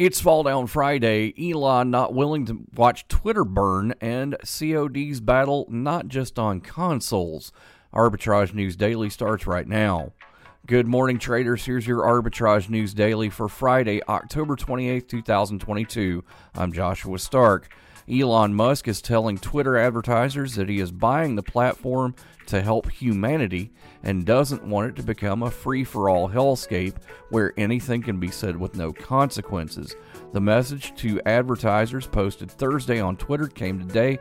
It's Fall Down Friday. Elon not willing to watch Twitter burn and COD's battle not just on consoles. Arbitrage News Daily starts right now. Good morning, traders. Here's your Arbitrage News Daily for Friday, October 28th, 2022. I'm Joshua Stark. Elon Musk is telling Twitter advertisers that he is buying the platform to help humanity and doesn't want it to become a free for all hellscape where anything can be said with no consequences. The message to advertisers posted Thursday on Twitter came today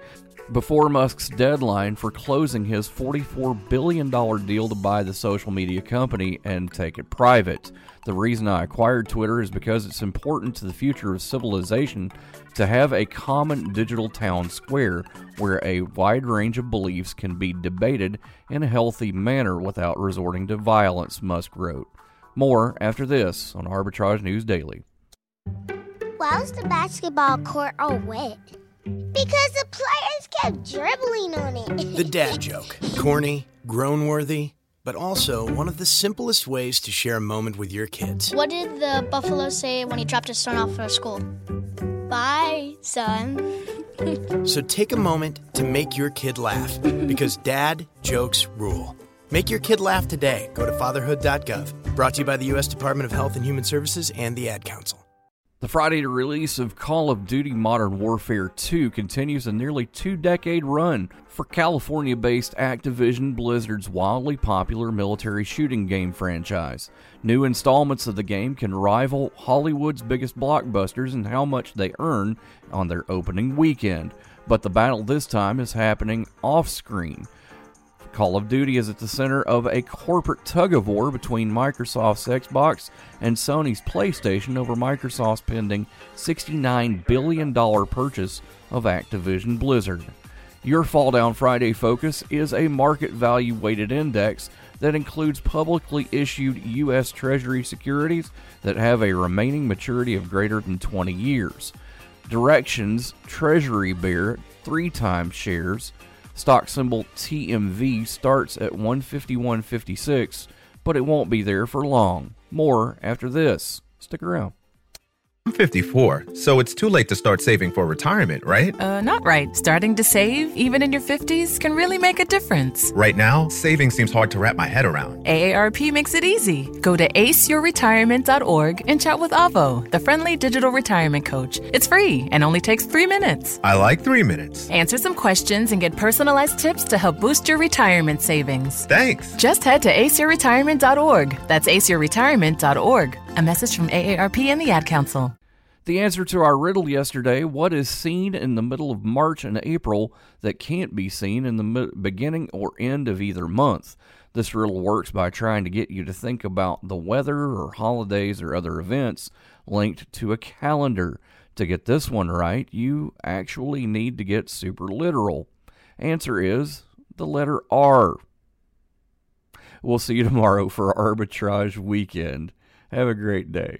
before Musk's deadline for closing his $44 billion deal to buy the social media company and take it private. The reason I acquired Twitter is because it's important to the future of civilization to have a common digital town square where a wide range of beliefs can be debated in a healthy manner without resorting to violence, Musk wrote. More after this on Arbitrage News Daily. Why was the basketball court all wet? Because the players kept dribbling on it. The dad joke. Corny, groan worthy, but also one of the simplest ways to share a moment with your kids. What did the buffalo say when he dropped his son off at school? Bye, son. So take a moment to make your kid laugh because dad jokes rule. Make your kid laugh today. Go to fatherhood.gov. Brought to you by the U.S. Department of Health and Human Services and the Ad Council. The Friday release of Call of Duty Modern Warfare 2 continues a nearly two decade run for California based Activision Blizzard's wildly popular military shooting game franchise. New installments of the game can rival Hollywood's biggest blockbusters in how much they earn on their opening weekend, but the battle this time is happening off screen. Call of Duty is at the center of a corporate tug of war between Microsoft's Xbox and Sony's PlayStation over Microsoft's pending $69 billion purchase of Activision Blizzard. Your Fall Down Friday focus is a market value weighted index that includes publicly issued U.S. Treasury securities that have a remaining maturity of greater than 20 years. Direxion Treasury Bear three times shares Stock symbol TMV starts at 151.56, but it won't be there for long. More after this. Stick around. I'm 54, so it's too late to start saving for retirement, right? Uh, not right. Starting to save, even in your 50s, can really make a difference. Right now, saving seems hard to wrap my head around. AARP makes it easy. Go to aceyourretirement.org and chat with Avo, the friendly digital retirement coach. It's free and only takes three minutes. I like three minutes. Answer some questions and get personalized tips to help boost your retirement savings. Thanks. Just head to aceyourretirement.org. That's aceyourretirement.org. A message from AARP and the Ad Council. The answer to our riddle yesterday what is seen in the middle of March and April that can't be seen in the beginning or end of either month? This riddle works by trying to get you to think about the weather or holidays or other events linked to a calendar. To get this one right, you actually need to get super literal. Answer is the letter R. We'll see you tomorrow for Arbitrage Weekend. Have a great day.